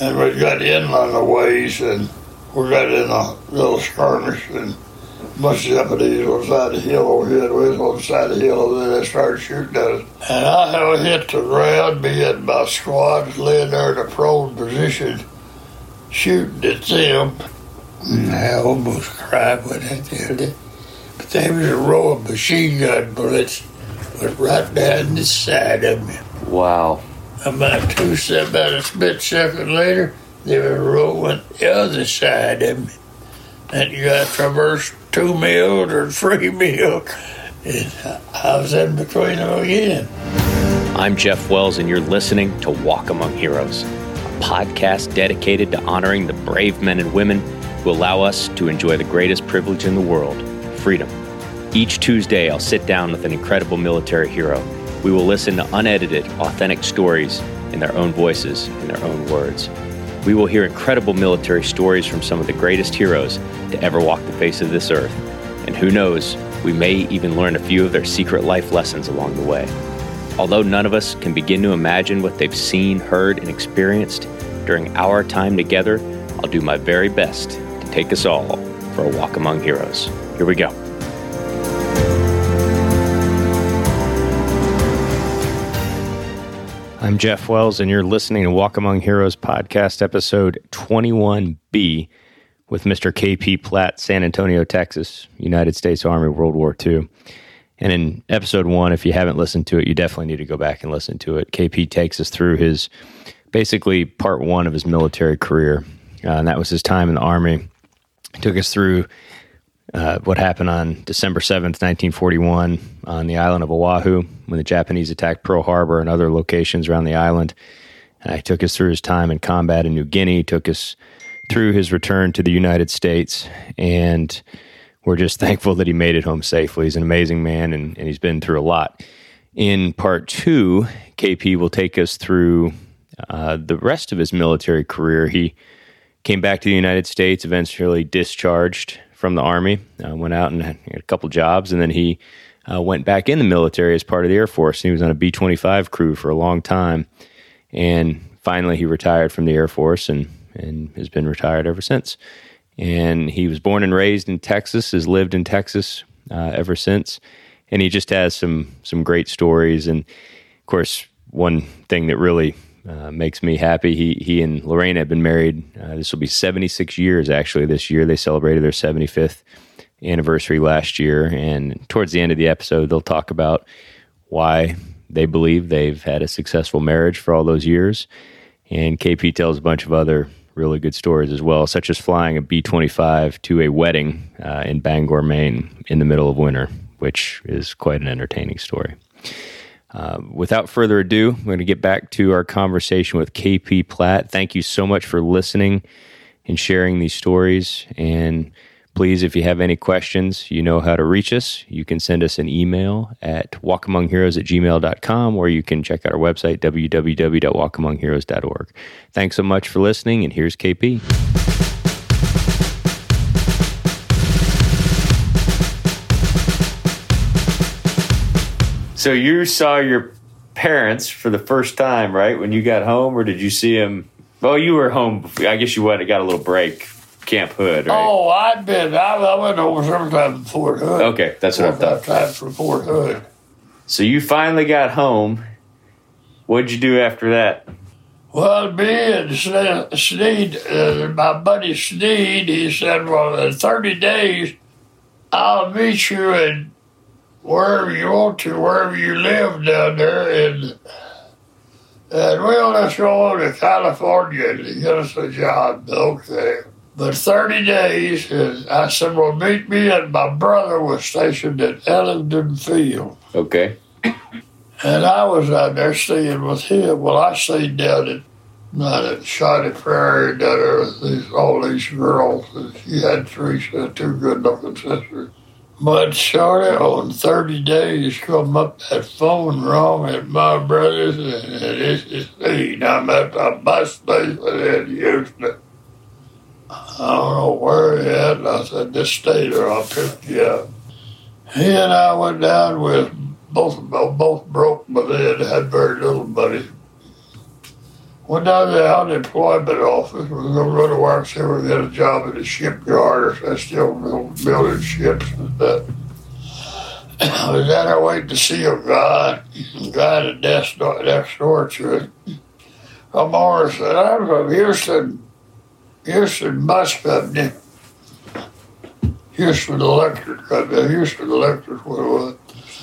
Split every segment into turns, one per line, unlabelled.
and we got in on the ways, and we got in a little skirmish, and bunch of Japanese on the hill over here, we was on the side of the hill, and they started shooting at us. And I have hit the ground, and my squad laying there in a prone position, shooting at them. And I almost cried when I did it. But there was a row of machine gun bullets went right down the side of me.
Wow.
About two, about a split second later, they a row the other side of me. And you got to traverse two mils or three mils. And I was in between them again.
I'm Jeff Wells, and you're listening to Walk Among Heroes, a podcast dedicated to honoring the brave men and women who allow us to enjoy the greatest privilege in the world freedom. Each Tuesday, I'll sit down with an incredible military hero. We will listen to unedited, authentic stories in their own voices, in their own words. We will hear incredible military stories from some of the greatest heroes to ever walk the face of this earth. And who knows, we may even learn a few of their secret life lessons along the way. Although none of us can begin to imagine what they've seen, heard, and experienced during our time together, I'll do my very best to take us all for a walk among heroes. Here we go. I'm Jeff Wells, and you're listening to Walk Among Heroes podcast episode 21B with Mr. KP Platt, San Antonio, Texas, United States Army, World War II. And in episode one, if you haven't listened to it, you definitely need to go back and listen to it. KP takes us through his basically part one of his military career, uh, and that was his time in the Army. He took us through uh, what happened on December 7th, 1941, on the island of Oahu when the Japanese attacked Pearl Harbor and other locations around the island. And I took us through his time in combat in New Guinea, took us through his return to the United States, and we're just thankful that he made it home safely. He's an amazing man, and, and he's been through a lot. In part two, KP will take us through uh, the rest of his military career. He came back to the United States, eventually discharged from the Army, uh, went out and had a couple jobs, and then he uh, went back in the military as part of the Air Force. He was on a B 25 crew for a long time. And finally, he retired from the Air Force and, and has been retired ever since. And he was born and raised in Texas, has lived in Texas uh, ever since. And he just has some, some great stories. And of course, one thing that really uh, makes me happy. He he and Lorraine have been married. Uh, this will be 76 years actually this year. They celebrated their 75th anniversary last year, and towards the end of the episode, they'll talk about why they believe they've had a successful marriage for all those years. And KP tells a bunch of other really good stories as well, such as flying a B 25 to a wedding uh, in Bangor, Maine in the middle of winter, which is quite an entertaining story. Uh, without further ado, we're going to get back to our conversation with KP Platt. Thank you so much for listening and sharing these stories. And please, if you have any questions, you know how to reach us. You can send us an email at walkamongheroes at gmail.com or you can check out our website, www.walkamongheroes.org. Thanks so much for listening, and here's KP. So you saw your parents for the first time, right? When you got home, or did you see them? Well, you were home. Before, I guess you went. Got a little break, Camp Hood, right?
Oh, I've been. I, I went over sometime to Fort Hood.
Okay, that's what I thought.
Times from Fort Hood.
So you finally got home. What'd you do after that?
Well, me and Sneed, uh, my buddy Sneed, he said, "Well, in thirty days, I'll meet you in wherever you want to, wherever you live down there, and and well, let's go on to California to get us a job. Okay. But 30 days, and I said, well, meet me, and my brother was stationed at Ellington Field.
Okay.
And I was out there staying with him. Well, I stayed down at not at Shawnee Prairie down there with these, all these girls. And she had three, two good looking sisters. But Shorty on 30 days come up that phone wrong at my brother's and it's just me. I'm at the bus station in Houston. I don't know where he at. I said, just stay there, I'll pick you up. He and I went down with both both broke, but they had, had very little money. Down to the unemployment office. Was going to go to work, if we get a job at the shipyard or still building ships and that. I was down there waiting to see a guy, a guy at desk next door to it. I'm over said, I'm from Houston, Houston Bus Company. Houston Electric uh, Company, Houston Electric, what it was.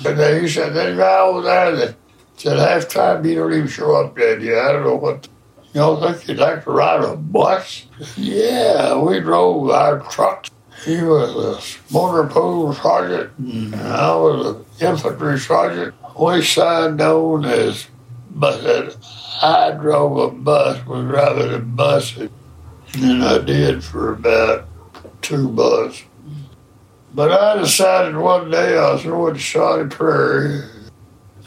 And then he said, that guy over there that said half time he don't even show up there yet. I don't know what you don't think he'd like to ride a bus? Yeah, we drove our trucks. He was a motor pool sergeant, and I was an infantry sergeant. We signed on as, but I drove a bus, was driving a bus, and I did for about two months. But I decided one day I was going to Shawnee Prairie,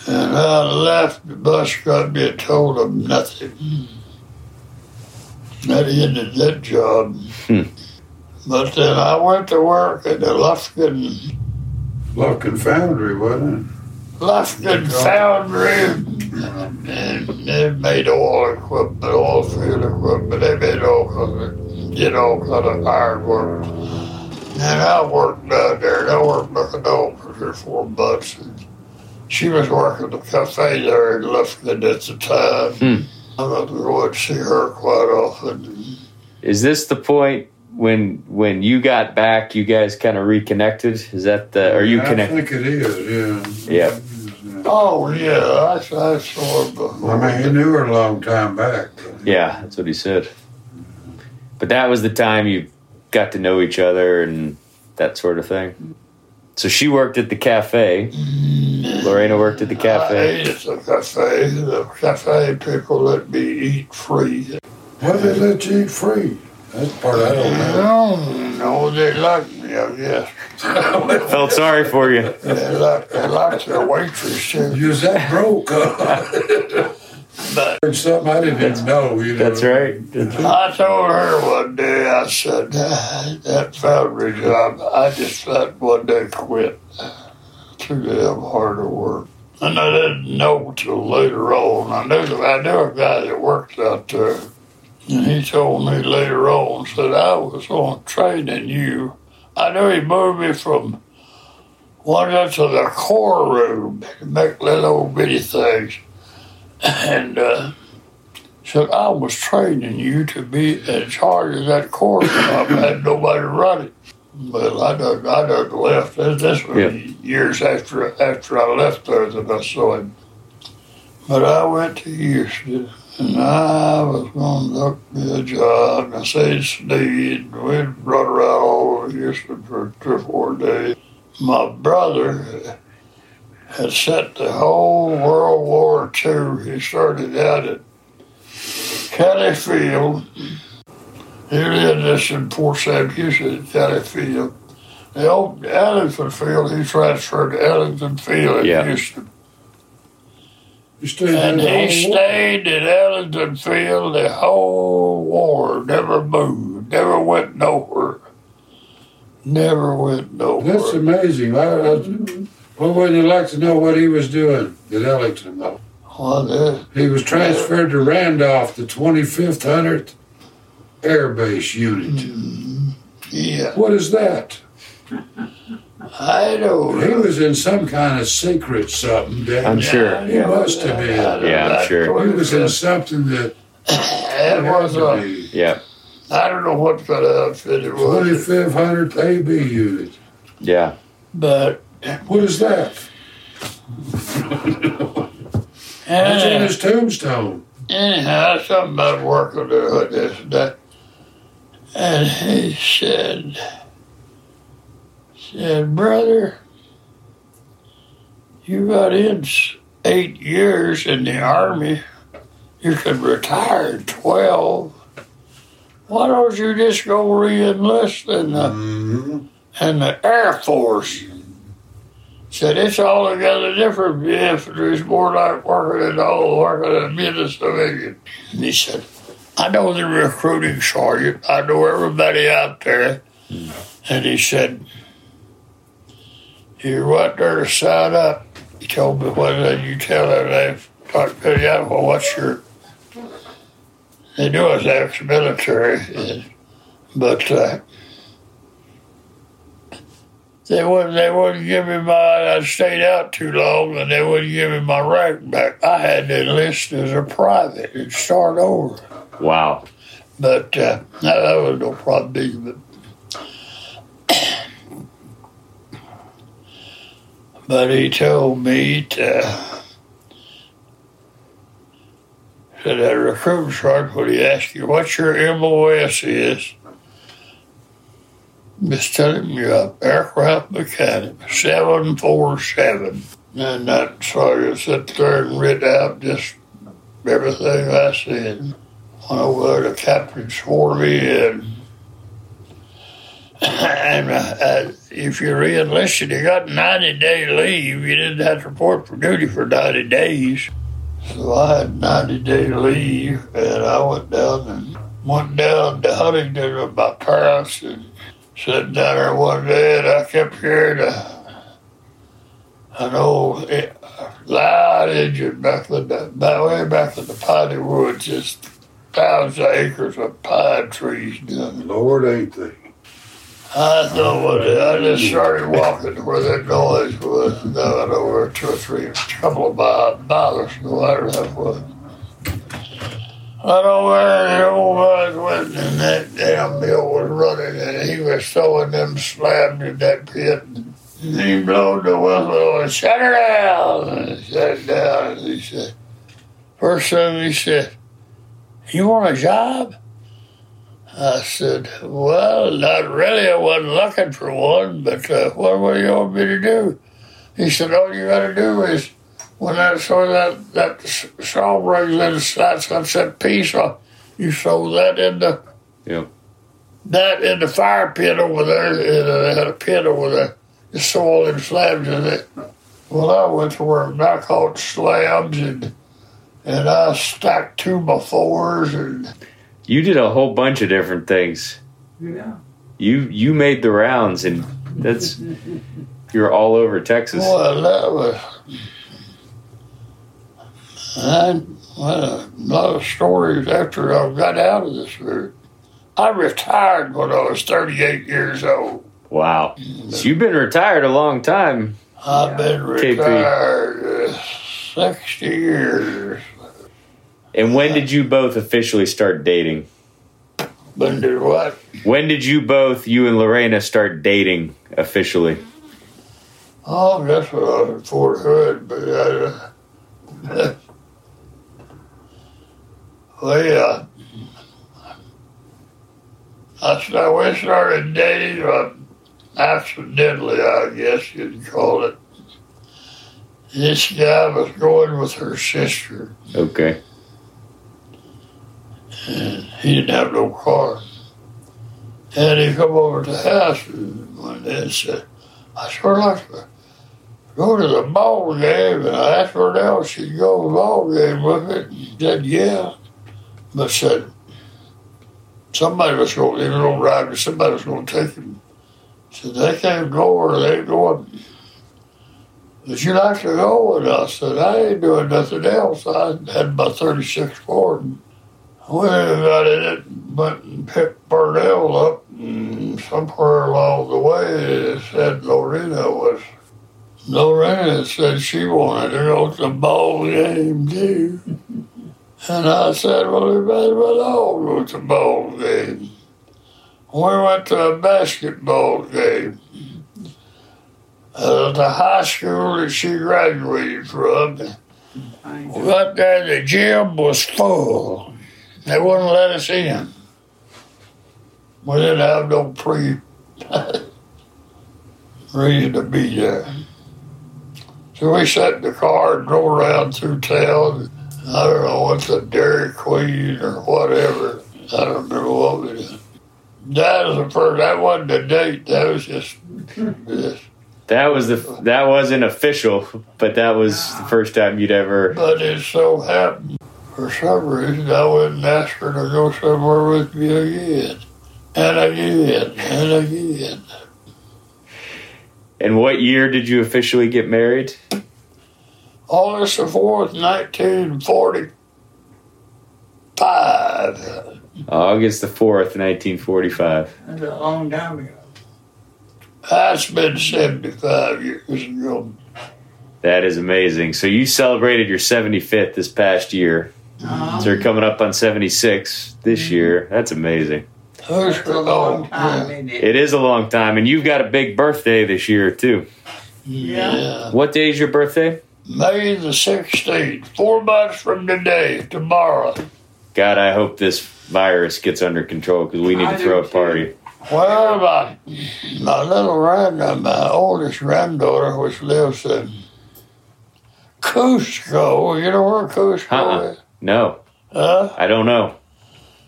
and I left the bus company told them nothing. That ended that job.
Hmm.
But then I went to work at the Lufkin,
Lufkin Foundry, wasn't it?
Lufkin Foundry, and they made oil equipment, oil field equipment. They made all kinds of, did all kind of iron work. And I worked down there, and I worked looking over for three or four months. And she was working the cafe there in Lufkin at the time.
Hmm.
I got to go and see her quite often.
Is this the point when when you got back? You guys kind of reconnected. Is that the?
it?
Are you
I
connected?
think it is, yeah.
Yep.
Oh, yeah, I, I saw her before.
I mean, he knew her a long time back.
Yeah, that's what he said. But that was the time you got to know each other and that sort of thing. So she worked at the cafe. Lorena worked at the
I
cafe.
ate at the cafe. The cafe people let me eat free.
Why did they let you eat free? That's the part I don't know.
No, no, they liked me, I guess.
Felt sorry for you.
They liked, they liked their waitress, too.
You was that broke, huh?
But
Heard something I didn't even know, you know.
That's right.
I told her one day, I said, "Ah, that foundry job, I just thought one day quit. Too damn hard to work. And I didn't know till later on. I knew, I knew a guy that worked out there. And he told me later on, said, I was on training you. I knew he moved me from one to the core room to make little old bitty things. And uh, said, I was training you to be in charge of that core room. I had nobody run it. But I done, I done left. This was
Yeah.
years after after I left there that I saw him. But I went to Houston and I was going to look me a job. And I said, Steve, we run around all over Houston for three or four days. My brother had set the whole World War II. He started out at Kelly Field. He lived this in Fort Sam Houston, Kelly Field. The old Ellington Field, he transferred to Ellington Field in
Yeah.
Houston.
You stayed
And he
whole war?
stayed in Ellington Field the whole war, never moved, never went nowhere. Never went nowhere.
That's amazing. I, I, well, wouldn't you like to know what he was doing at Ellington, though?
Oh, well,
He was transferred to Randolph, the 25th 100th Air Base Unit. Mm-hmm.
yeah,
What is that?
I don't know.
He was in some kind of secret something. Dad.
I'm sure.
He must have been.
Yeah, I'm sure.
He was in something that
It was
had
a,
be.
Yeah.
I don't know what kind of outfit it was,
25th 100th AB Unit.
Yeah.
but
What is that? That's in his tombstone.
anyhow, something about working like this and that. And he said, said, brother, you got in eight years in the army. You could retire at 12. Why don't you just go re-enlist in the
Mhm.
and the Air Force said it's altogether different. if there's more like working in the whole working in business division. And he said, I know the recruiting sergeant. I know everybody out there. And he said, You went there to sign up. He told me, What did you tell them? They talked to you, well, what's your They knew I was ex-military, but uh, they wouldn't. They wouldn't give me my. I stayed out too long, and they wouldn't give me my rank back. I had to enlist as a private and start over.
Wow.
But uh, that, that was no problem. But, but he told me to. Said that recruiting sergeant, when he asked you what your MOS is, just tell him you're an aircraft mechanic, 747. And that's that sergeant sat there and read out just everything I said went over there, the captain swore me. And uh, if you're re-enlisted, you got 90 day leave. You didn't have to report for duty for 90 days. So I had 90 day leave, and I went down and went down to Huntington with my parents and sat down there one day, and I kept hearing a, an old eh, loud engine back in the back, way back in the piney woods, just thousands of acres of pine trees down
Lord, ain't they?
I thought what it, I just started walking to where that noise was, down over two or three, a couple of miles, miles or so, whatever that was. I don't know where the old man went, and that damn mill was running, and he was throwing them slabs in that pit. And he blew the whistle and shut her down, and shut it down. And he said, first thing he said, "You want a job?" I said, Well, not really. I wasn't looking for one, but uh, what, do you want me to do? He said, All you got to do is when that so that that s- saw brings in that sunset piece off, you throw that in the
Yep.
that in the fire pit over there. And, uh, they had a pit over there. The soil and slabs in it. Well, I went to where I caught slabs and and I stacked two by fours and
You did a whole bunch of different things.
Yeah.
You you made the rounds, and that's you're all over Texas.
Well, that was. And well, a lot of stories after I got out of this group. I retired when I was 38 years old.
Wow. So you've been retired a long time.
I've been retired uh, 60 years.
And when did you both officially start dating?
Been to what?
When did you both, you and Lorena, start dating officially?
Oh, guess when I was in Fort Hood, but I, uh, well, yeah. I started, we started dating uh, accidentally, I guess you'd call it. This guy was going with her sister,
Okay.
and he didn't have no car. And he come over to the house one day and said, I sure like to go to the ball game. And I asked her now if she'd go to the ball game with it. And she said, yeah. But said, somebody was going, to to ride, but somebody was going to take him. Said, they can't go or they ain't going. Would you like to go? And I said, I ain't doing nothing else. I had my 36 Ford. And we got in it, went and picked Burnell up, and somewhere along the way it said Lorena was. Lorena said she wanted to go to the ball game too. And I said, well, we as well all go to ball game. We went to a basketball game. Uh, the high school that she graduated from. Got there, the gym was full. They wouldn't let us in. We didn't have no pre reason to be there. So we sat in the car and drove around through town. I don't know what's a Dairy Queen or whatever. I don't remember what we did. That was the first. That wasn't a date. That was just this.
That was the that wasn't official, but that was the first time you'd ever.
But it so happened, for some reason, I and asked her to go somewhere with me again. And again, and again.
And what year did you officially get married?
August the 4th, 1945.
August the 4th, 1945.
That's a long time ago.
That's been 75 years ago.
That is amazing. So you celebrated your 75th this past year.
Uh-huh.
So you're coming up on 76 this year. That's amazing.
That's
That's a long time, isn't it?
It is a long time, and you've got a big birthday this year too.
Yeah.
What day is your birthday?
May the 16th, four months from today, tomorrow.
God, I hope this virus gets under control because we need
I
to throw a
too.
party.
Well, my, my little granddaughter, my oldest granddaughter, which lives in Cusco. You know where Cusco
Uh-uh.
is?
No,
Huh?
I don't know.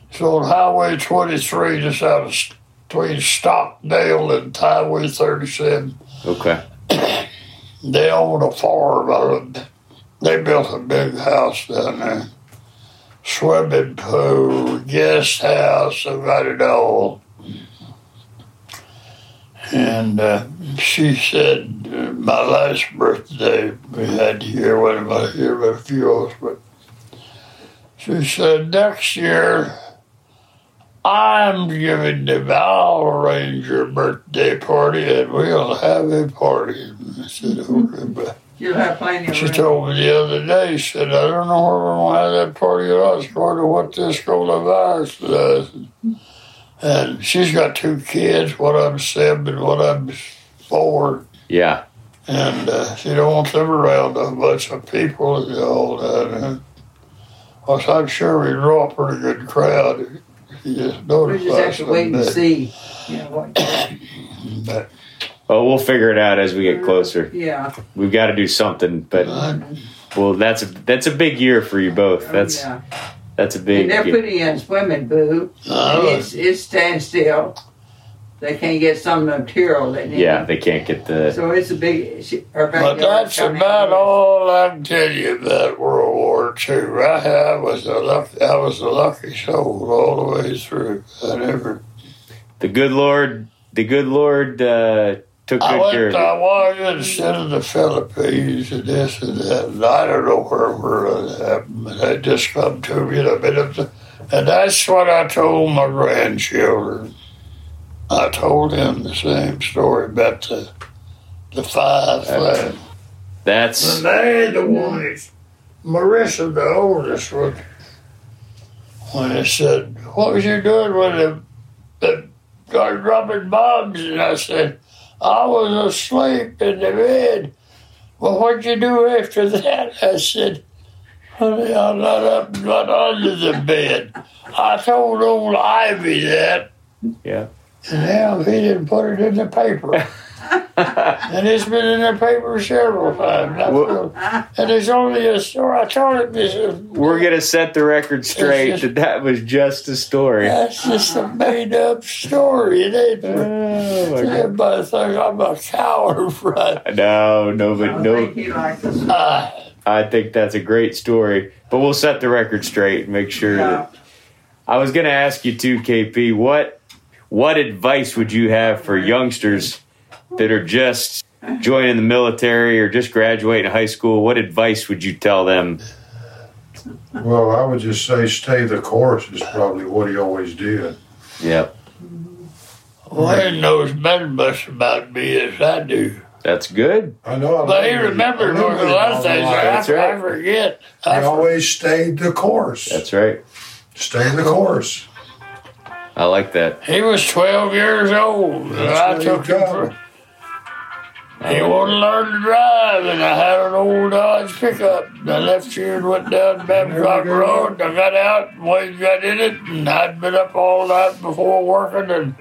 It's on Highway 23, just out of between Stockdale and Highway 37.
Okay.
They owned a farm. They built a big house down there. Swimming pool, guest house, they got it all. And uh, she said, my last birthday, we had here, what am I here, but a few us, but she said, next year, I'm giving the I'll arrange birthday party and we'll have a party. I said, okay, but
You'll have plenty of
she
room.
told me the other day, she said, I don't know where we're going to have that party at all. It's according to what this coronavirus does. And she's got two kids, one of them's seven, one of them's four.
Yeah.
And uh, she don't want them around a bunch of people and all that. And, well, I'm sure we draw a pretty good crowd. If You just
We
notify
just have to wait and see. You know, what,
But,
Well, we'll figure it out as we get closer.
yeah.
We've got to do something, but
uh,
well, that's a that's a big year for you both. That's
yeah.
that's a
And
big.
they're putting in swimming pool.
uh,
It's, it's standstill. They can't get some material they need.
Yeah, they can't get the.
So it's a big. she-
But that's about all I can tell you about World War II. I, I was a lucky, I was a lucky soul all the way through. I never.
The good Lord, the good Lord uh, took
I
good
went
care
to
of
Hawaii instead of the Philippines and this and that. And I don't know where where it happened, but they just come to me in a bit of and that's what I told my grandchildren. I told him the same story about the the five flags.
you. That's
And they the ones, Marissa, the oldest one, when they said, What was you doing when the, the started dropping bombs? And I said, I was asleep in the bed. Well, what'd you do after that? I said, Honey, I'm not up, not under the bed. I told old Ivy that,
yeah.
And now he didn't put it in the paper. and it's been in the paper several times. I
Well-
and it's only a story. I told him this
We're gonna set the record straight
just-
that that was just a story.
that's just a made up story. It ain't for
Oh, my
everybody thinks I'm a coward, right?
No, no,
I
but no.
think he likes us.
Uh,
I think that's a great story. But we'll set the record straight and make sure
Yeah.
that. I was gonna ask you too, KP. What what advice would you have for youngsters that are just joining the military or just graduating high school? What advice would you tell them?
Well, I would just say stay the course is probably what he always did.
Yep,
Wayne knows better much about me as I do.
that's good.
I know. I
But he
learned it-
remembers
I
a lot of
my
things.
life.
I,
That's right.
I forget. I
I always stayed the course.
That's right.
Stay the course.
I like that.
He was 12 years old, and I took him for. He wanted to learn to drive, and I had an old Dodge pickup. I left here and went down Babcock
There.
Road. I got out, and Wayne got in it, and I'd been up all night before working, and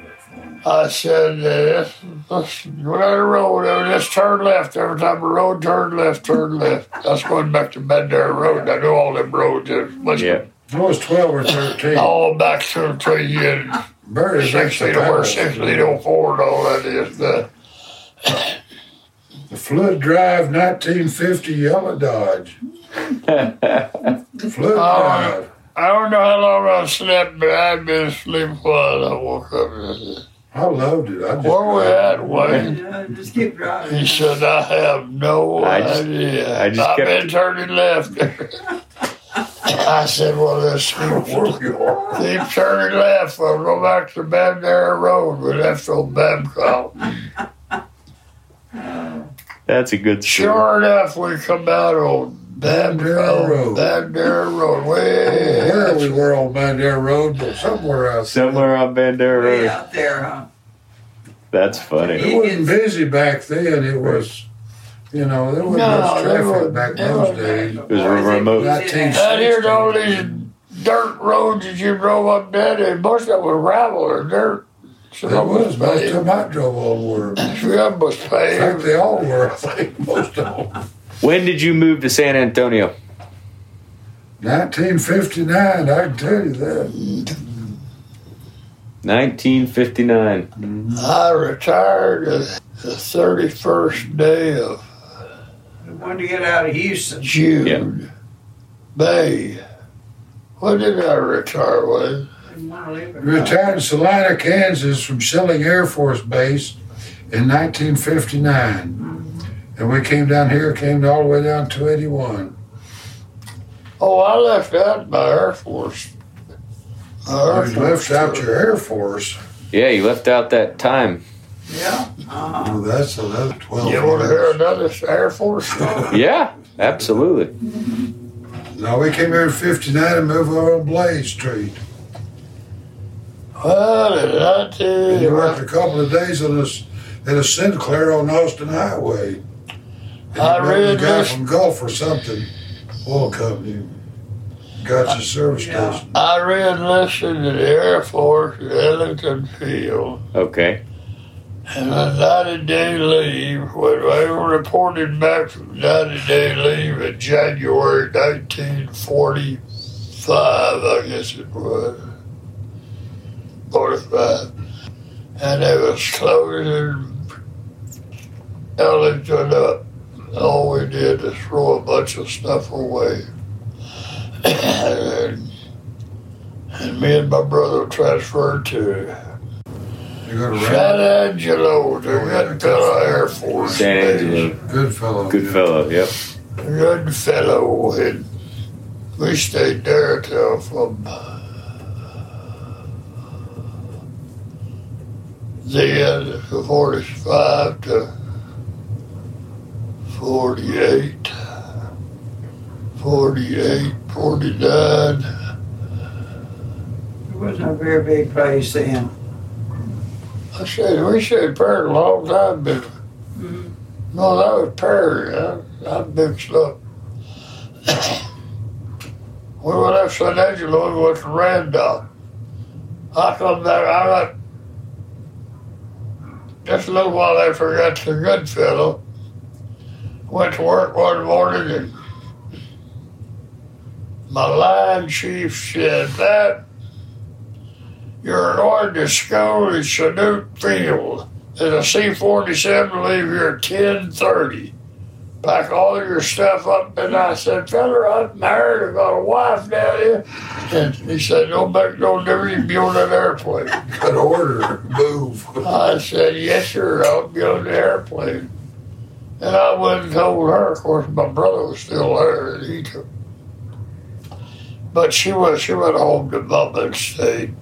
I said, uh, let's, let's go down the road. Let's turn left. Every time the road turned left, turn left. That's going back to Bandera Road. I know all them roads. There's much
Yeah.
I was 12 or 13.
all back to between you and
Very next to
16 or
Dallas.
1604 and all that is. Uh,
The Fluid Drive 1950 Yellow Dodge. Fluid
Oh,
Drive.
I don't know how long I slept, but I've been asleep while I woke up.
I loved it. I just
Where we at, Wayne?
Yeah, just keep driving.
He said, I have no
I just-
idea.
I just
have
kept-
been turning left. I said, well, let's keep,
Where we are.
keep turning left. We'll go back to Bad Bandera Road. We left on Babcock.
That's a good story.
Sure enough, we come out on
Bandera
Bandera
Road.
Road. Bandera Road.
Where we were on Bandera Road, but somewhere out there.
Somewhere on Bandera
Way
Road.
out there, huh?
That's funny.
It wasn't busy back then. It was, you know, there wasn't
No,
much traffic
wasn't-
back in
there
those
wasn't.
days.
was remote.
Nineteen-
Out here, all these dirt roads that you drove up there, they most of them was gravel or dirt. Some
There
of them
was, most of them
paved.
I drove on were. In
Some of them was
fact, they all were, I think, most of them.
When did you move to San Antonio?
1959, I can tell you that.
1959.
I retired the the 31st day of
Wanted to get out of Houston.
June. May. When did I retire with?
Didn't to live in
Retired in Salina, Kansas from Schilling Air Force Base in 1959. Mm-hmm. And we came down here, came all the way down to 81.
Oh, I left out my Air Force. My Air
You left out your Air Force.
Yeah, you left out that time.
Yeah. Uh-huh.
Oh, that's another 12
You want to hear another Air Force story?
Yeah, absolutely.
No, we came here in 59 and moved over on Blaze Street.
well, in
And you worked a couple of days on this, at a Sinclair on Austin Highway. And
I
you met
read
a guy
this-
from Gulf or something, oil company. Got your service
Yeah.
station.
I re-enlisted in the Air Force at Ellington Field.
Okay.
And a 90 day leave, when I reported back from 90 day leave in January 1945, I guess it was. 45. And they was closing Ellington up. All we did is throw a bunch of stuff away. and, and me and my brother transferred to
You go to
San
Rand,
Angelo, the Goodfellow Air Force
San
Base.
Angelo.
Goodfellow.
Good fellow. Yep.
Goodfellow, and we stayed there till from then to 45 to 48, 48, 49.
It wasn't a very big place then.
I said, we said Perry a long time, but mm-hmm. no, that was Perry. I, I mixed up. we went up San Angelo and went to Randolph. I come back, I got just a little while after I got to Goodfellow. Went to work one morning and my line chief said, that you're going to school in Chanute Field. There's a C-47 leave here at 1030. Pack all your stuff up. And I said, fella, I'm married. I got a wife down here. And he said, don't make no difference. You be on that airplane.
Got order, move.
I said, yes, sir. I'll be on the airplane. And I went and told her. Of course, my brother was still there, and he took. But she was she went home to mama and stayed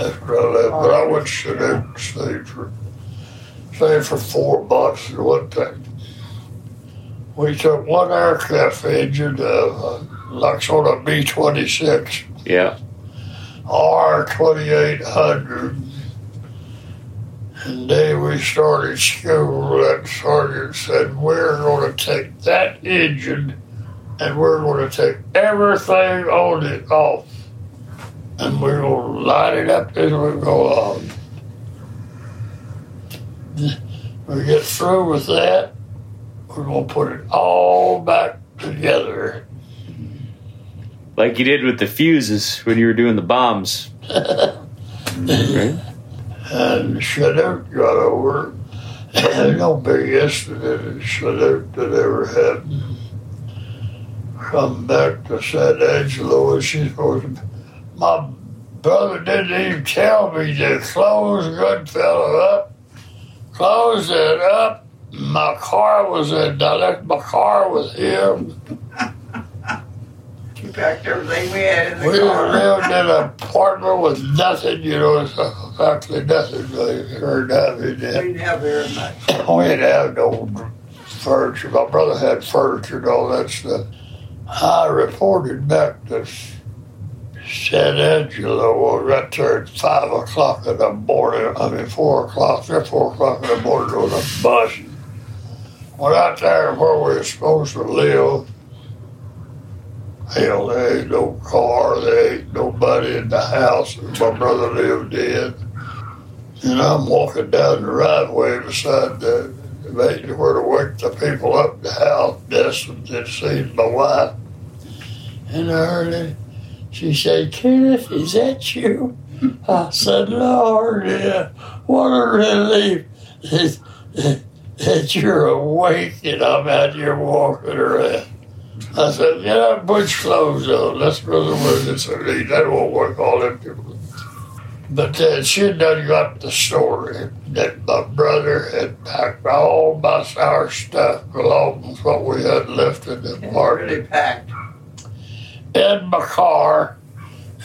after I left. But I went to and stayed for stayed for four months or one thing. We took one aircraft engine, uh, like on a B twenty six.
Yeah.
R twenty eight hundred. And day we started school, that sergeant said, We're gonna take that engine and we're gonna take everything on it off. And we're gonna light it up as we go along. We get through with that, we're gonna put it all back together.
Like you did with the fuses when you were doing the bombs. right?
and Chanute got over. no big incident in Chanute that ever happened. Come back to San Angelo and she's supposed to. My brother didn't even tell me to close Goodfellow up. Close it up. My car was in. I left my car with him.
We packed everything we had in the
We
car.
lived in an apartment with nothing, you know, it's exactly nothing. I heard that we
We
did.
didn't have very much.
We didn't have no furniture. My brother had furniture and all that stuff. I reported back to San Angelo there at five o'clock in the morning. I mean, four o'clock, there, four o'clock in the morning on a bus. Went out there where we're supposed to live. Hell, there ain't no car, there ain't nobody in the house my brother lived in. And I'm walking down the driveway beside the making where to wake the people up in the house, destined and seen my wife. And I heard it. She said, Kenneth, is that you? I said, Lord, yeah. What a relief that, that you're awake and I'm out here walking around. I said, get put your clothes on. Let's go to a need. That won't work all them people. But then she done got the story that my brother had packed all my our stuff along with what we had left in the apartment
really packed.
In my car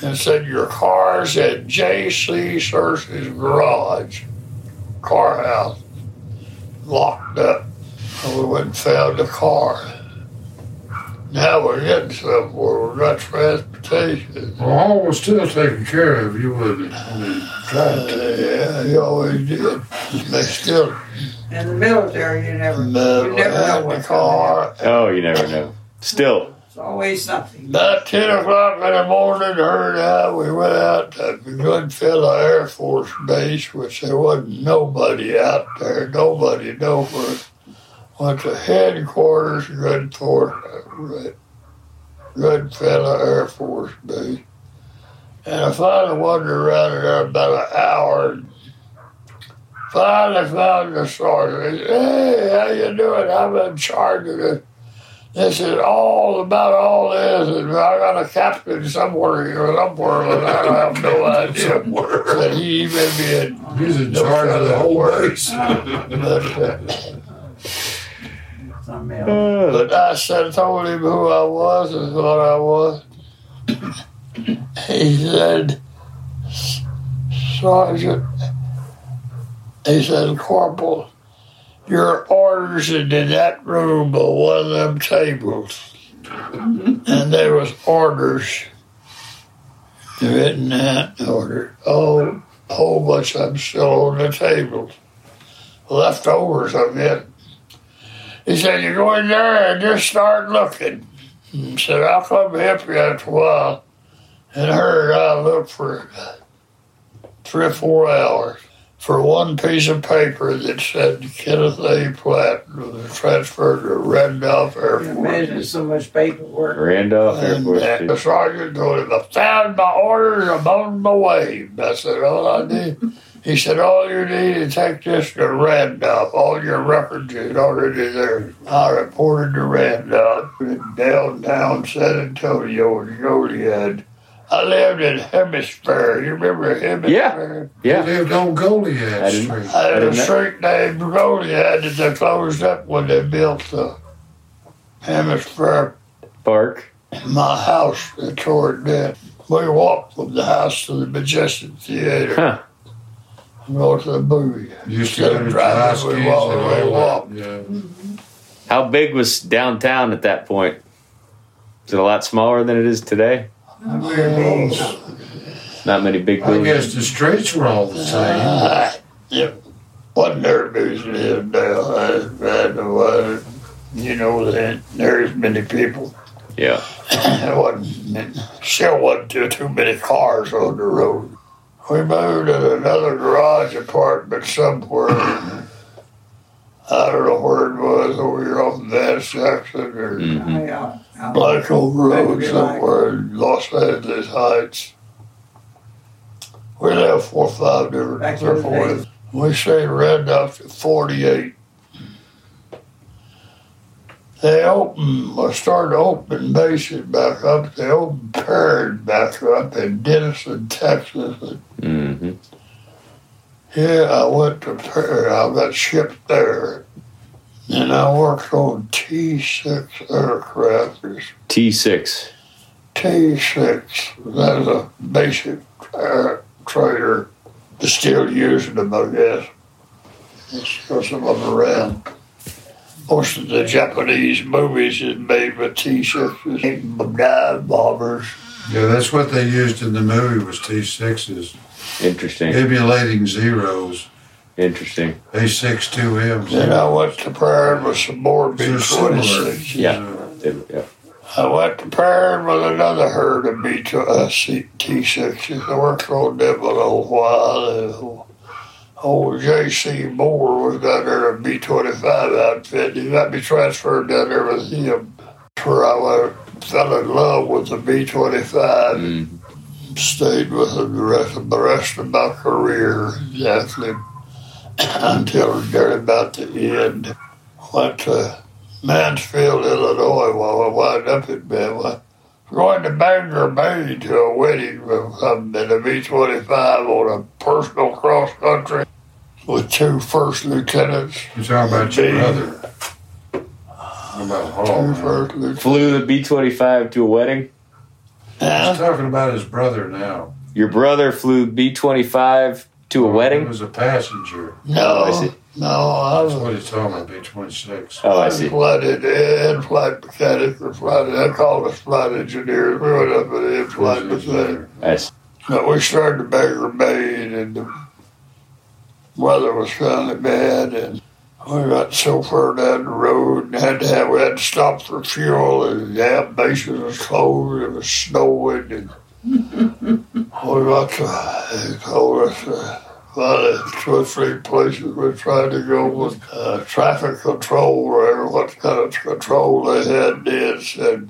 and said, Your car's at J.C. Searcy's garage, car house, locked up. And we went and found the car. Now we're getting somewhere. We got transportation.
Well, all was still taken care of, you wouldn't. I mean, tried to.
Yeah, he always did. They still
In the military, you never,
never
you never know
had the
what's going to happen.
car.
Oh, you never know. Still,
It's always something.
About 10 o'clock in the morning, her and I, we went out to Goodfellow Air Force Base, which there wasn't nobody out there, nobody nowhere. Went to headquarters, Goodfellow, Goodfellow Air Force Base. And I finally wandered around there about an hour. Finally found the sergeant. He said, Hey, how you doing? I'm in charge of this. This is all about all this, and I got a captain somewhere here, somewhere, and I don't have no idea that he even been.
He's in
No
charge of the whole
word.
base.
But,
Something else.
uh,
but I said, told him who I was and what I was. He said, Sergeant, he said, Corporal, your orders are in that room on one of them tables. and there was orders written that order. Oh, whole bunch of them still on the tables. Leftovers of it. He said, You go in there and just start looking. He said, I'll come help you after a while. And her and I looked for three or four hours for one piece of paper that said Kenneth A. Platt was transferred to Randolph Air
You
Force.
imagine so much paperwork.
Randolph Air
And
Force
uh, the sergeant told him, I found my orders, I'm on my way. I said, all I need. He said, all you need is take this to Randolph. All your records is already there. I reported to Randolph in downtown San Antonio in Goliad. I lived in Hemisfair. You remember Hemisfair?
He
Yeah.
I lived on
I
Goliad Street.
I had a street named Goliad that they closed up when they built the Hemisfair
Park.
my house they tore it down. We walked from the house to the Majestic Theater
Huh.
and go to the movie.
Used to
Instead
go to
driving, we walked, we walked.
Yeah.
How big was downtown at that point? Is it a lot smaller than it is today?
Not very big.
Not many big
I
buildings.
guess the streets were all the same.
Ah, yep. Wasn't there museum now? I, I know, uh, you know, that there's many people.
Yeah.
There wasn't, still wasn't too, too many cars on the road. We moved to another garage apartment somewhere. I don't know where it was, over here off Vance Jackson or
Mhm.
Oh, yeah. Out-
Black Oak Road
Maybe
somewhere in Los Angeles Heights. We have four or five different,
Back
three or
in the
four.
days.
We stayed right up to 48. They opened, I started opening bases back up. They opened Perrin back up in Denison, Texas. And
hmm
here I went to Perrin. I got shipped there. And I worked on T6 aircraft.
T6.
T6. That's a basic uh, trainer. They're still using them, I guess. There's still some of them around. Most of the Japanese movies is made with T6s, dive bombers.
Yeah, that's what they used in the movie was T6s,
Interesting.
emulating zeros.
Interesting.
A62M.
Then I went to Perrin with some more
They're.
B-26s.
Yeah. Yeah.
I went to Perrin with another herd of B to uh, C- T6s. I worked on them a little while. And old J.C. Moore was down there a B 25 outfit. He got me transferred down there with him. Where I went, fell in love with the B 25.
Mm.
Stayed with him the rest of the rest of my career, exactly until nearly about the end. Went to uh, Mansfield, Illinois while I wound up in Bama. Going to Bangor, Maine to a wedding of some in a B 25 on a personal cross country with two first lieutenants.
You're talking about your
Me.
brother. How about Hall?
Two
man?
first lieutenants.
Flew the B 25 to a wedding.
He's
Huh?
talking about his brother now.
Your brother flew B 25 to a
He
wedding?
was a passenger.
No,
I see.
no, I
That's
was
what he's talking about, B26.
Oh, I
I
see.
flighted in flight mechanic or flight. I called us flight engineers. We went up at in flight mechanic.
I see.
No, we started to Bangor, Maine, and the weather was kind of bad, and we got so far down the road and had to have we had to stop for fuel, and the damn bases was closed. It was snowing, and we got to. They told us. Uh, about the two or three places we tried to go with uh, traffic control, or what kind of control they had did, said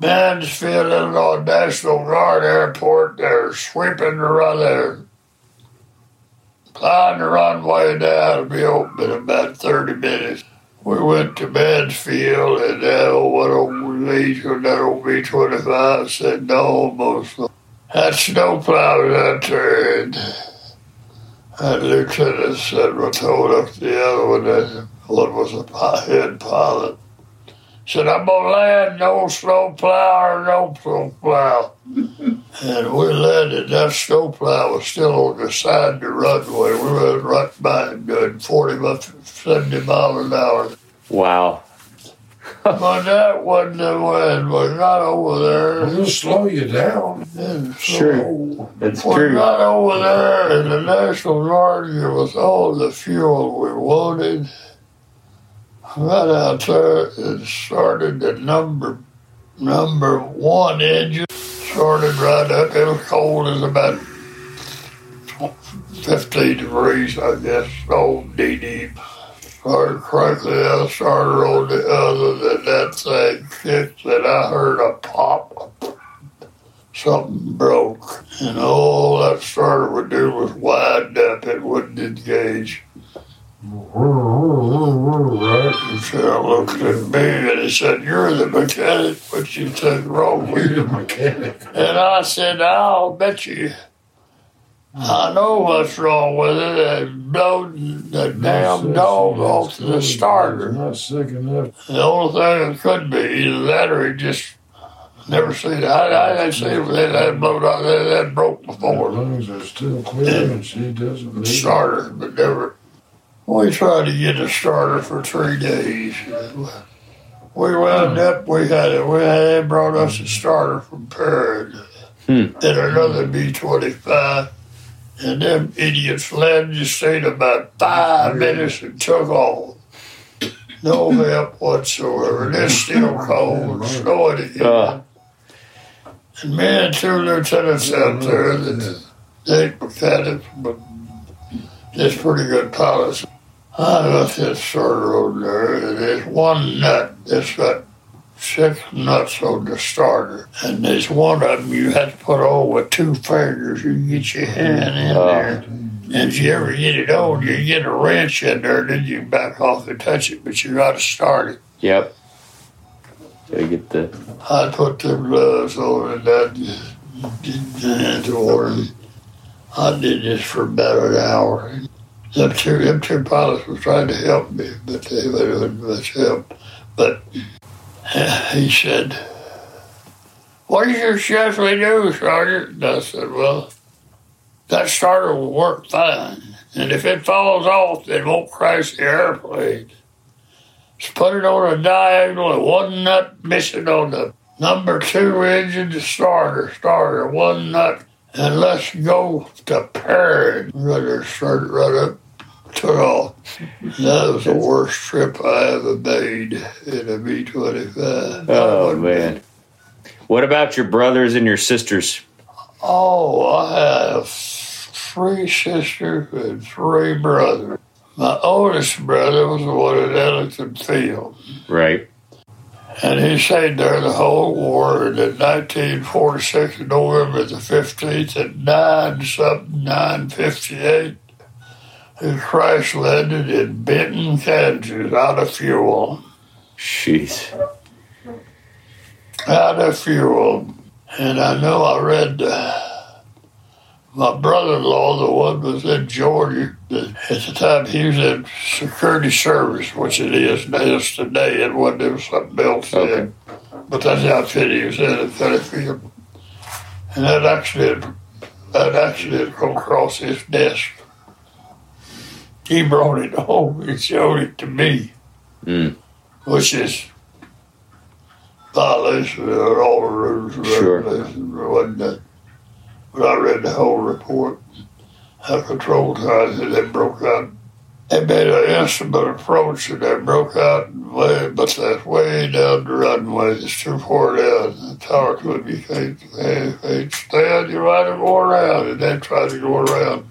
Mansfield, Illinois National Guard Airport. They're sweeping the run there. Plowing the runway down to be open in about 30 minutes. We went to Mansfield and that old, old Legion, that old B 25 said no almost. That snowplow was out there and that lieutenant said, we told us the other one that one was a head pilot. Said, I'm gonna land no snow plow or no snow plow. and we landed. That snow plow was still on the side of the runway. We went right by it doing 40, mi- 70 miles an hour.
Wow.
But that wasn't the wind. We got over there.
It'll slow you down.
and
Sure.
so
That's
we
true.
not over there, and the National Guard gave us all the fuel we wanted. Right out there it started the number number one engine. Started right up. It was cold as about 15 degrees, I guess. Old D deep. Started cranking the starter on the other, and that thing kicked, and I heard a pop something broke, and all that starter would do was wind up. It wouldn't engage.
Right?
And Cheryl looked at me and he said, "You're the mechanic. What you think wrong with
You're
you?"
the mechanic.
And I said, "I'll bet you." I know what's wrong with it. It blowed the damn dog off the starter.
Not sick enough.
The only thing it could be either that or he just never seen it. I, I didn't see it. That that blowed out. That, that broke
Her
before.
lungs are still clear and she doesn't need it.
starter, but never. We tried to get a starter for three days. We wound up. We had it. We had they brought us a starter from Perrin
Hmm.
and another B twenty five. And them idiots landed just stayed about five minutes and took off. No help whatsoever. And it's still cold, snowing again.
Uh.
And me and two lieutenants out there that they mechanics, but it's pretty good pilots. I got this starter on there, and there's one nut that's got six nuts on the starter. And there's one of them you have to put on with two fingers. You can get your hand in
Oh.
there. And if you ever get it on, you get a wrench in there, then you back off and touch it, but you got to start it.
Yep. Gotta get the.
I put them gloves on and that hands on. I did this for about an hour. Them two, them two pilots were trying to help me, but they wouldn't much help. But he said, What you suggest we do, Sergeant? I said, Well, that starter will work fine. And if it falls off, it won't crash the airplane. Just put it on a diagonal one nut missing on the number two engine the starter, starter, one nut. And let's go to Perry. Rudder started right up, took off. That was the worst trip I ever made in a B 25.
Oh, man. What about your brothers and your sisters?
Oh, I have three sisters and three brothers. My oldest brother was the one at Ellington Field.
Right.
And he stayed there the whole war. And in 1946, November the 15th, at 9 something, 958, he crash landed in Benton, Kansas, out of fuel.
Jeez.
Out of fuel. And I know I read uh, my brother in law, the one was in Georgia. At the time, he was in security service, which it is now is today. It wasn't, it was something else
Okay.
then. But that's the outfit he was in at Fetterfield. And that accident, that accident come across his desk. He brought it home and showed it to me,
Mm.
which is violation of all the rules and
Sure.
regulations? But I read the whole report. How control ties and they broke out. They made an instrument approach and they broke out and way, but that's way down the runway. It's too far down. The tower could be can't, can't, can't stand. You might have go around and they tried to go around.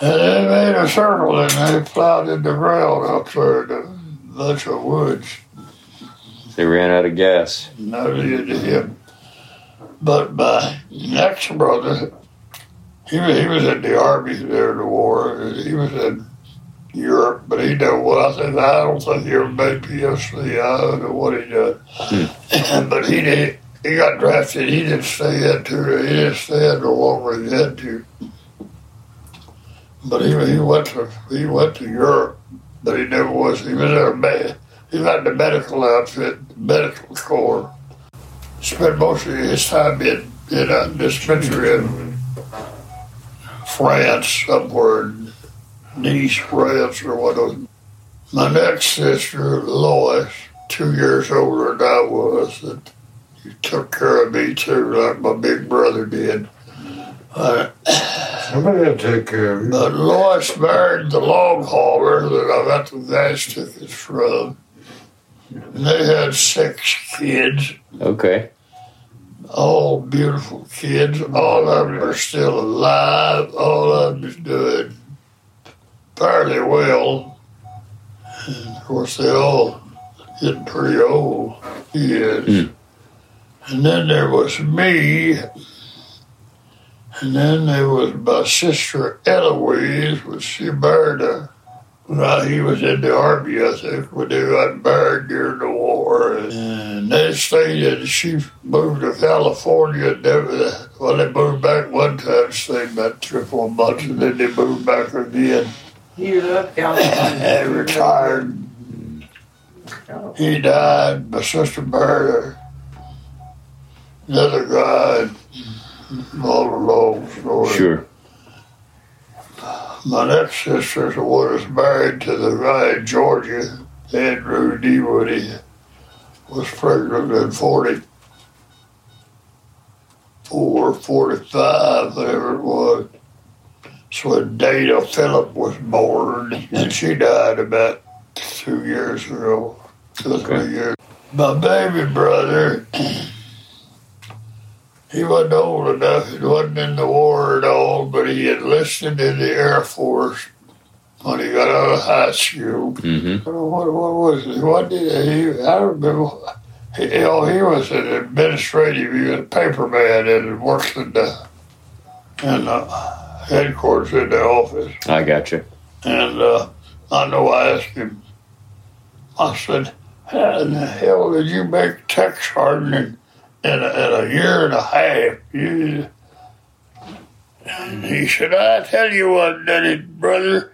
And they made a circle and they plowed in the ground up there in a bunch of woods.
They ran out of gas.
No to him. But my next brother, he was, he was in the army there in the war. He was in Europe, but he done well. I think I don't think he ever made PFC. I don't know what he done. Hmm. but he did. He got drafted. He didn't stay in too. He didn't stay in no longer than he had to. But he he went to he went to Europe, but he never was. He was in a med. He was the medical outfit, medical corps. Spent most of his time in in a dispensary in France, in Nice, France, or what was. My next sister, Lois, two years older than I was, he took care of me too, like my big brother did. Uh,
Somebody will take care of you.
but Lois married the long hauler that I got the gas tickets from. And they had six kids,
Okay.
all beautiful kids. All of them are still alive. All of them is doing fairly well. And of course, they all getting pretty old. He is. And then there was me. And then there was my sister Eloise, which she married a well, he was in the army, I think, when they got married during the war. And they stayed in, she moved to California. And never, well, they moved back one time, stayed about three or four months, and then they moved back again.
You love California.
And retired. He died. My sister married another guy. All a long story.
Sure.
My next sister was married to the guy in Georgia, Andrew Dewood. He was pregnant at 44, 45, whatever it was. So when Dana Phillip was born, and she died about two years ago, two
Okay.
three years. My baby brother, he wasn't old enough. He wasn't in the war at all, but he enlisted in the Air Force when he got out of high school.
Mm-hmm.
What, what was it? What did he? I don't remember. He, you know, he was an administrative. He was a paper man and worked in the in the headquarters in the office.
I got you.
And uh, I know I asked him. I said, "How in the hell did you make tech sergeant in, a, in a year and a half?" You, he said, "I tell you what it, brother."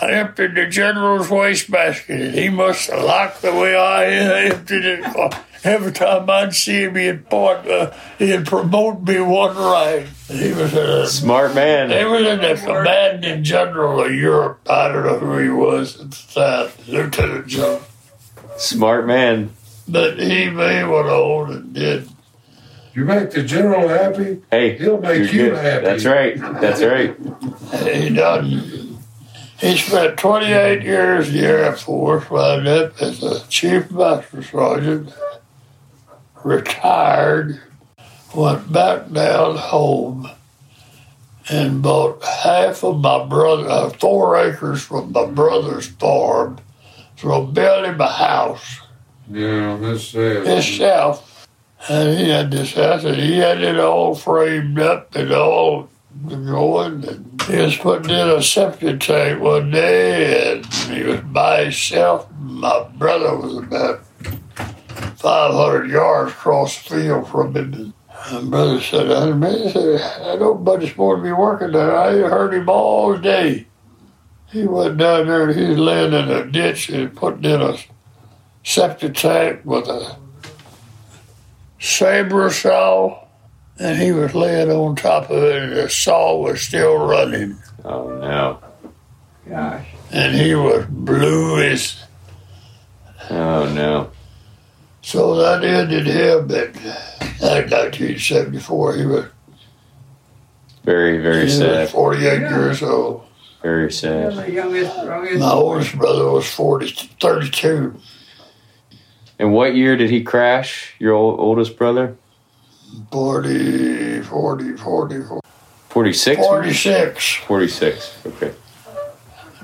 I emptied the general's wastebasket, and he must have liked the way I emptied it. every time I'd see him, he'd point, uh, he'd promote me one rank. He was a
Smart man.
he was in the commanding general of Europe. I don't know who he was at the time, Lieutenant General.
Smart man.
But he, he went on and did.
You make the general happy,
Hey,
He'll make
you're
you
good.
happy.
That's right. That's right.
He done. He spent 28 years in the Air Force, wound up as a chief master sergeant, retired, went back down home, and bought half of my brother, uh, four acres from my brother's farm, so built him a house
Yeah, that's sad.
himself. And he had this house, and he had it all framed up and all going. And he was putting in a septic tank one day, and he was by himself. My brother was about 500 yards across the field from him. And my brother said, I, man, said, I know supposed to be working there. I heard him all day. He went down there and he was laying in a ditch and putting in a septic tank with a saber saw, and he was laying on top of it, and the saw was still running,
Oh no.
Gosh.
and he was blue as.
Oh no.
So that ended him at, at 1974. He was,
Very, very
he was
sad.
48
Yeah.
years old.
Very sad.
youngest, youngest.
My oldest brother was 40, 32.
And what year did he crash? Your old, oldest brother?
40, 40, 40,
46?
46.
46. Okay.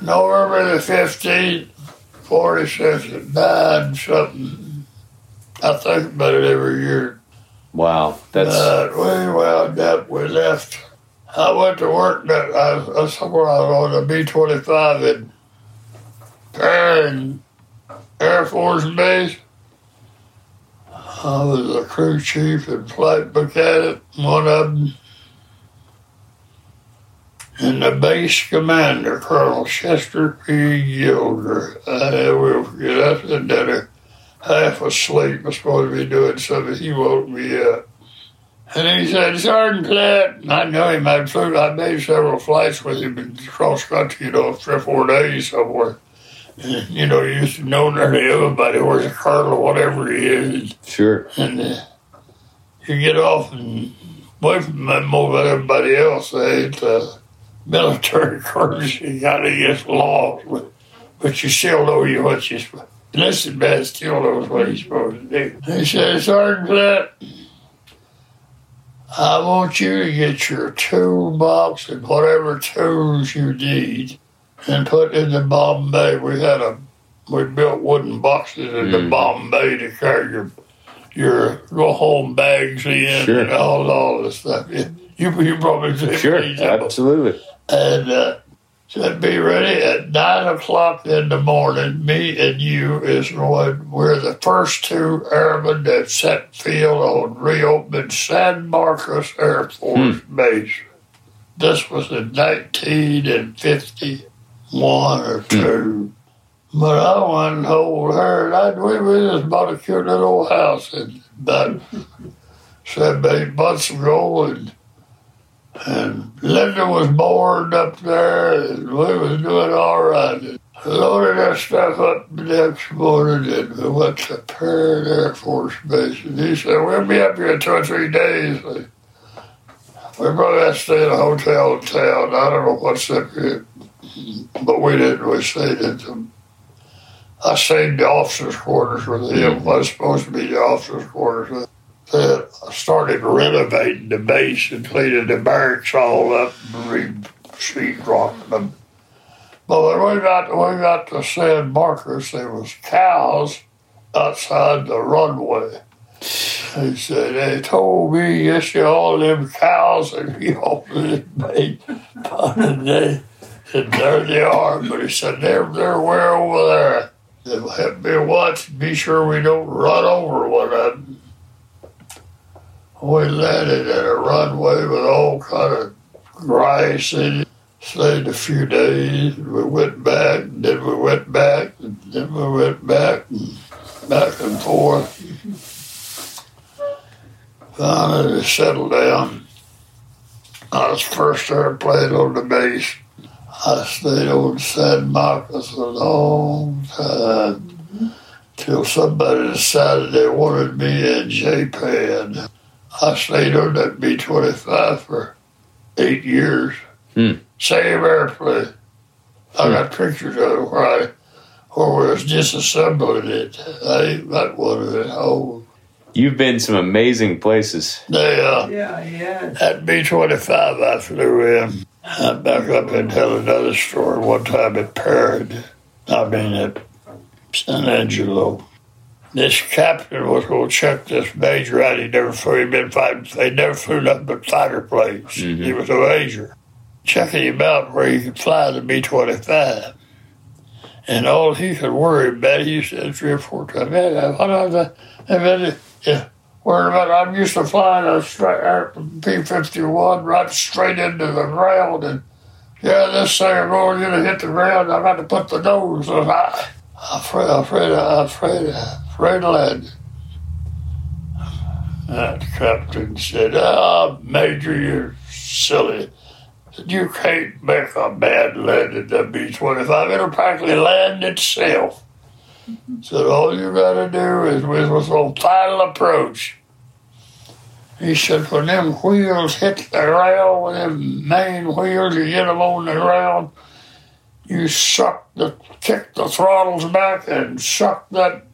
November the 15th, 46, it died something. I think about it every year.
Wow. That's
But we wound up, we left. I went to work that, I, I somewhere I was on a B 25 in Perrin Air Force Base. I was a crew chief and flight mechanic, one of them. And the base commander, Colonel Chester P. Gilder. I never forget. Sitting there half asleep. I was supposed to be doing something. He woke me up. And he said, Sergeant Platt, I know him. I'd flew, I made several flights with him in cross country, you know, three or four days somewhere. You know, you used to know nearly everybody where's a colonel or whatever he is.
sure.
And uh, you get off and away from them more than everybody else. They ain't uh, military courtesy kind of gets lost, but, but you still know you what you're supposed Listen, man still knows what he's supposed to do. He said, Sergeant Platt, I want you to get your toolbox and whatever tools you need and put in the bomb bay. We had a, we built wooden boxes in the
Mm.
bomb bay to carry your your go home bags in
Sure.
and all all this stuff. You you probably
Sure. Absolutely.
and uh, said be ready at nine o'clock in the morning. Me and you is going. We're the first two airmen that set field on reopened San Marcos Air Force Base. This was in nineteen and fifty one or hmm. two. But I wasn't told her. I we we just bought a cute little house and about seven, eight months ago, and and Linda was bored up there, and we was doing all right. And loaded that stuff up the next morning, and we went to Perrin Air Force Base. And he said, "We'll be up here in two or three days." We probably have to stay in a hotel in town. I don't know what's up here, but we didn't. We stayed in some. I stayed in the officers' quarters with him. Mm-hmm. Was supposed to be the officers' quarters. I started renovating the base and cleaning the barracks all up and re-sheet rocking them. But when we got we got to San Marcos, there was cows outside the runway. He said, they told me yesterday all them cows and you all made fun of they and there they are. But he said they're they're way over there. They'll have me watch, be sure we don't run over one of them. We landed at a runway with all kind of grass in it. Stayed a few days. We went back, and then we went back, and then we went back, and back and forth. finally settled down. I was first there playing on the bass. I stayed on San Marcos a long time till somebody decided they wanted me in Japan. I stayed on that B 25 for eight years.
Hmm.
Same airplane. I got pictures of it where I where we was disassembling it. I ain't got one of it. Oh,
You've been some amazing places.
they, uh,
Yeah, yeah.
At B 25, I flew in. I back up and tell another story. One time at Parrot, I mean at San Angelo. This captain was going to check this major out. He never flew, he'd been fighting, they never flew nothing but fighter planes. Mm-hmm. He was a major. Checking him out where he could fly the B 25. And all he could worry about, he said three or four times, "Man, what are the, yeah, worried about I'm used to flying a straight P fifty one right straight into the ground and yeah, this thing going gonna hit the ground, I got to put the nose so high. I'm afraid afraid afraid afraid of. That captain said, Ah, Major, you're silly. You can't make a bad landing the B twenty five. It'll practically land itself. Said all you gotta do is with what's on final approach. He said when them wheels hit the ground, when them main wheels, you get them on the ground, you suck the kick the throttles back and suck that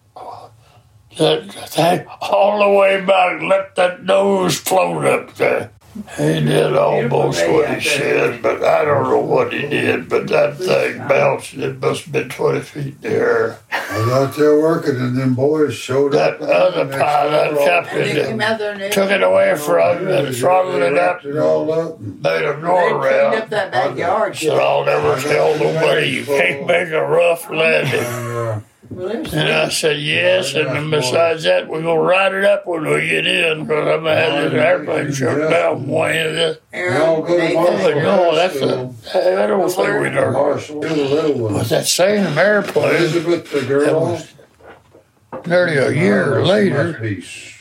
that thing all the way back, let that nose float up there. He did almost what he said, but I don't know what he did. But that thing bounced. It must have been 20 feet in the air.
I was out there working, and them boys showed up.
That
up.
other
and they
pilot, that
showed off.
And they came
captain,
out there and they,
took it away from him and throttled
They
it up,
wrapped it all up. and-
made a
they
door
cleaned up that backyard.
Said, I'll never tell nobody you can't make a rough landing.
Uh, And,
Well, there's
And I said, yes, and then besides that, we're going to ride it up when we get in because I'm going to have this airplane shut down way of this.
they all go to
Aaron,
Oh,
Marshall.
but no, that's a, I don't think we know.
Marshall, the little one.
But that same airplane,
Elizabeth, the
that
girl.
was nearly a year later,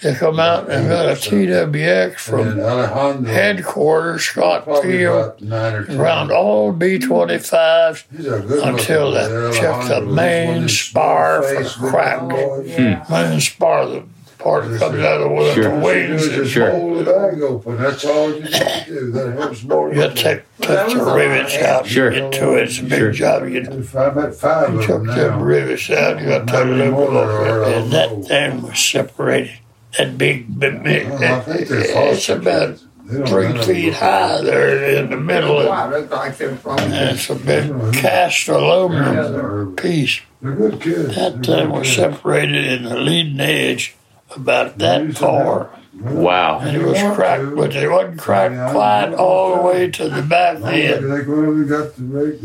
they come out and got a TWX from headquarters, Scott
Probably
Field,
about nine or ten.
around all B-25s
He's
until
looking
that checked the main spar
one
for
these
crack.
face.
Yeah. Hmm.
main spar, the part that comes out of the,
Sure.
the
All you
wings.
do is just
Sure.
hold the bag open. That's all you need to do. That helps more.
You take, take the rivets out,
Sure.
you get to it, it's a big
Sure.
job. You
I've had five
You
of
took
them
them
now.
rivets out, you got to
Not
take them
anymore,
off,
I
and
don't
that
know.
thing was separated. That big, big, big
Well, I think they're
it's
false.
about
They don't
three
know.
feet high there in the middle, and
Wow, looked like they're from.
it's a big cast aluminum piece.
They're good kids.
That
They're
thing
good
was
kids.
separated in the leading edge about that far,
Wow.
and it was cracked, but it wasn't cracked quite all the way to the back end.
They really got the rake.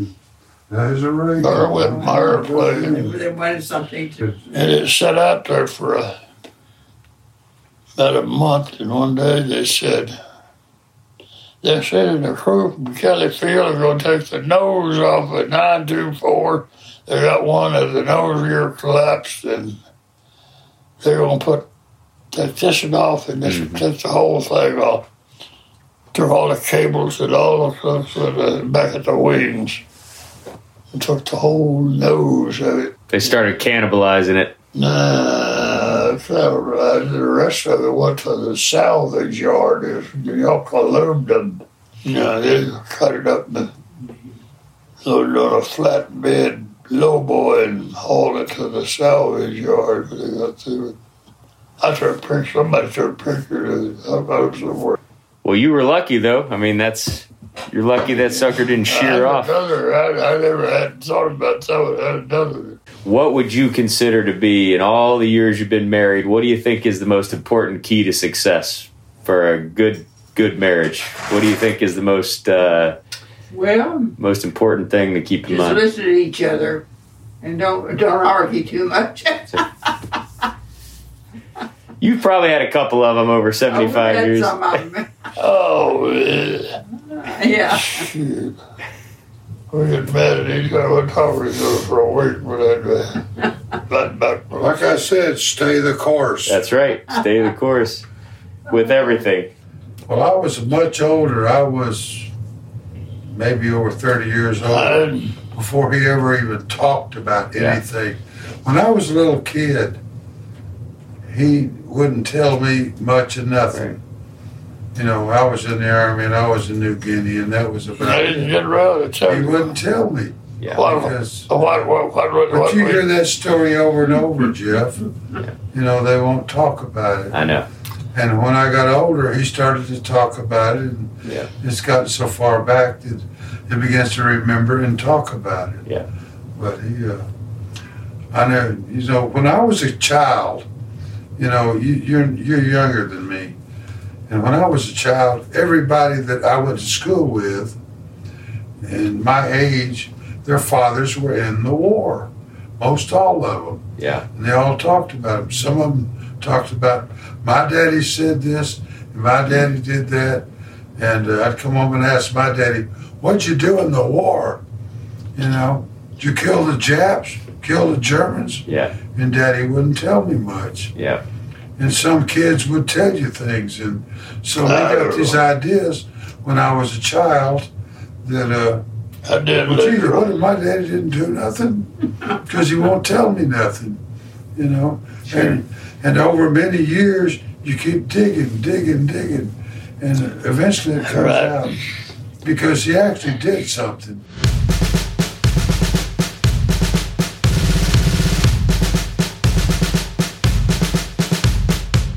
There's a rake.
Or with my airplane.
They wanted something to.
And it sat out there for a, about a month, and one day they said, they said in the crew from Kelly Field are going to take the nose off at 924. They got one of the nose gear collapsed, and they're going to put, this one off and this mm-hmm. take the whole thing off. Took all the cables and all the stuff back at the wings. And took the whole nose of it.
They started cannibalizing it.
Nah, it's. The rest of it went to the salvage yard. It was the aluminum. You know, they cut it up and loaded on a flatbed lowboy and hauled it to the salvage yard. They got through it. I took a picture. Somebody took a picture of it. I got it somewhere.
Well, you were lucky though. I mean, that's you're lucky that sucker didn't
I
shear
had
off.
Another, I, I never had thought about that. Another.
What would you consider to be in all the years you've been married? What do you think is the most important key to success for a good good marriage? What do you think is the most uh,
Well,
most important thing to keep in
just
mind?
listen to each other and don't don't argue too much.
You've probably had a couple of them over 75
I've had
years.
Some of them.
Oh, yeah.
yeah.
Shoot. We get mad at each other. We'll talk to each other for a week but, that. Uh, that back.
Like I said, stay the course.
That's right. Stay the course. with everything.
Well, I was much older. I was maybe over 30 years old
I,
before he ever even talked about
Yeah.
anything. When I was a little kid, he wouldn't tell me much of nothing. You know, I was in the army and I was in New Guinea, and that was about.
I
didn't
get around to tell
He
you.
wouldn't tell me
Yeah.
What,
because.
what, what, what, what,
But
what,
you hear that story over and over, Jeff. Yeah. You know, they won't talk about it.
I know.
And when I got older, he started to talk about it, and
Yeah.
it's gotten so far back that he begins to remember and talk about it.
Yeah.
But he, uh, I know, you know, when I was a child, you know, you, you're you're younger than me, and when I was a child, everybody that I went to school with, and my age, their fathers were in the war, most all of them.
Yeah.
And they all talked about them. Some of them talked about my daddy said this, and my daddy did that. And uh, I'd come home and ask my daddy, "What'd you do in the war? You know, did you kill the Japs, kill the Germans?"
Yeah.
And Daddy wouldn't tell me much.
Yeah.
And some kids would tell you things, and so
I
got these
know.
ideas when I was a child that. Uh,
I did
well, gee,
later
what if my daddy didn't do nothing? Because he won't tell me nothing, you know. And and over many years, you keep digging, digging, digging, and eventually it comes
Right.
out because he actually did something.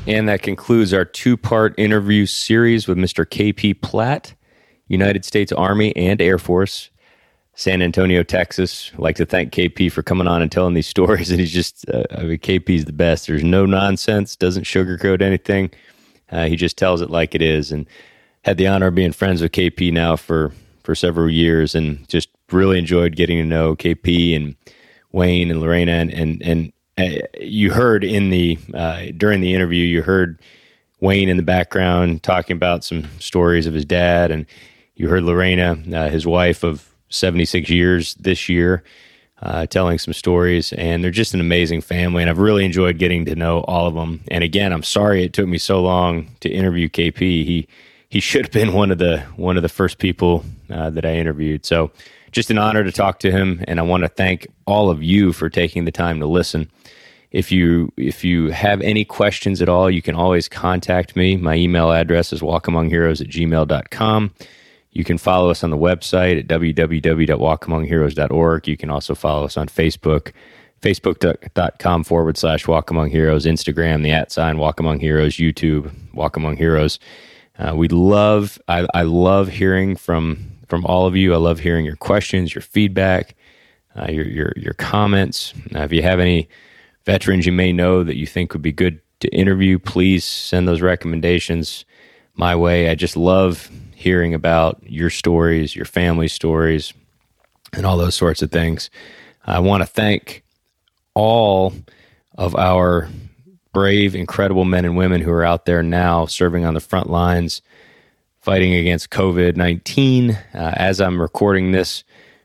And that concludes our two part interview series with Mr. KP Platt, United States Army and Air Force, San Antonio, Texas. I'd like to thank KP for coming on and telling these stories. And he's just, uh, I mean, KP's the best. There's no nonsense, doesn't sugarcoat anything. Uh, he just tells it like it is. And had the honor of being friends with KP now for, for several years and just really enjoyed getting to know KP and Wayne and Lorena and and, and you heard in the uh, during the interview you heard Wayne in the background talking about some stories of his dad and you heard Lorena uh, his wife of 76 years this year uh, telling some stories and they're just an amazing family and I've really enjoyed getting to know all of them. And again I'm sorry it took me so long to interview KP he he should have been one of the one of the first people uh, that I interviewed. So just an honor to talk to him and i want to thank all of you for taking the time to listen. If you if you have any questions at all you can always contact me. My email address is walkamongheroes at gmail.com you can follow us on the website at www.walkamongheroes.org you can also follow us on facebook facebook.com forward slash walk among heroes instagram the at sign walk among heroes youtube walk among heroes uh, we love I, I love hearing from from all of you. I love hearing your questions your feedback uh, your, your your comments. Uh, if you have any veterans you may know that you think would be good to interview please send those recommendations my way. I just love hearing about your stories your family stories and all those sorts of things. I want to thank all of our brave, incredible men and women who are out there now serving on the front lines, fighting against COVID 19. Uh, as I'm recording this,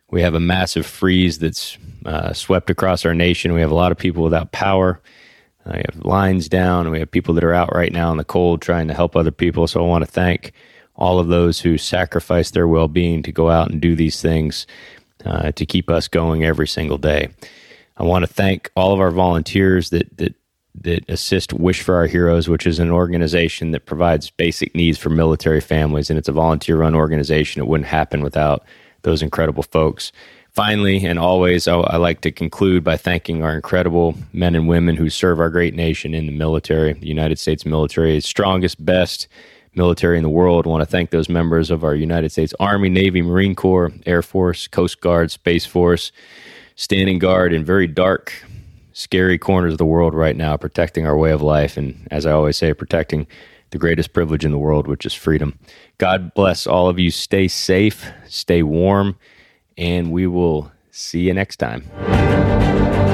we have a massive freeze that's uh, swept across our nation. We have a lot of people without power. Uh, we have lines down, and we have people that are out right now in the cold trying to help other people. So I want to thank all of those who sacrifice their well being to go out and do these things uh, to keep us going every single day. I want to thank all of our volunteers that that that assist Wish for Our Heroes, which is an organization that provides basic needs for military families, and it's a volunteer-run organization. It wouldn't happen without those incredible folks. Finally, and always, I, I like to conclude by thanking our incredible men and women who serve our great nation in the military. The United States military is strongest, best military in the world. I want to thank those members of our United States Army, Navy, Marine Corps, Air Force, Coast Guard, Space Force, standing guard in very dark, scary corners of the world right now, protecting our way of life. And as I always say, protecting the greatest privilege in the world, which is freedom. God bless all of you. Stay safe, stay warm, and we will see you next time.